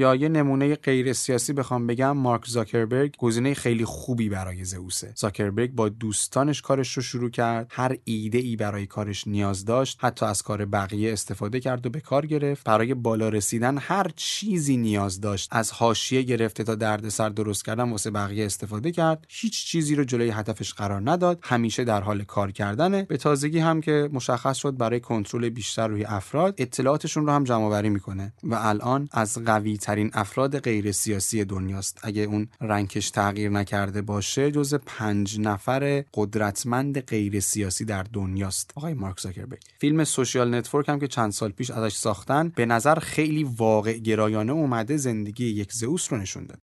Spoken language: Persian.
یا یه نمونه غیر سیاسی بخوام بگم مارک زاکربرگ گزینه خیلی خوبی برای زئوسه. زاکربرگ با دوستانش کارش رو شروع کرد هر ایده ای برای کارش نیاز داشت حتی از کار بقیه استفاده کرد و به کار گرفت. برای بالا رسیدن هر چیزی نیاز داشت. از حاشیه گرفته تا دردسر درست کردن واسه بقیه استفاده کرد. هیچ چیزی رو جلوی هدفش قرار نداد. همیشه در حال کار کردنه. به تازگی هم که مشخص شد برای کنترل بیشتر روی افراد اطلاعاتشون رو هم جمع آوری می‌کنه. و الان از قوی ترین افراد غیر سیاسی دنیاست. اگه اون رنکش تغییر نکرده باشه جز پنج نفر قدرتمند غیر سیاسی در دنیاست. آقای مارک زاکربرگ فیلم سوشیال نتورک هم که چند سال پیش ازش ساختن به نظر خیلی واقع گرایانه اومده زندگی یک زئوس رو نشون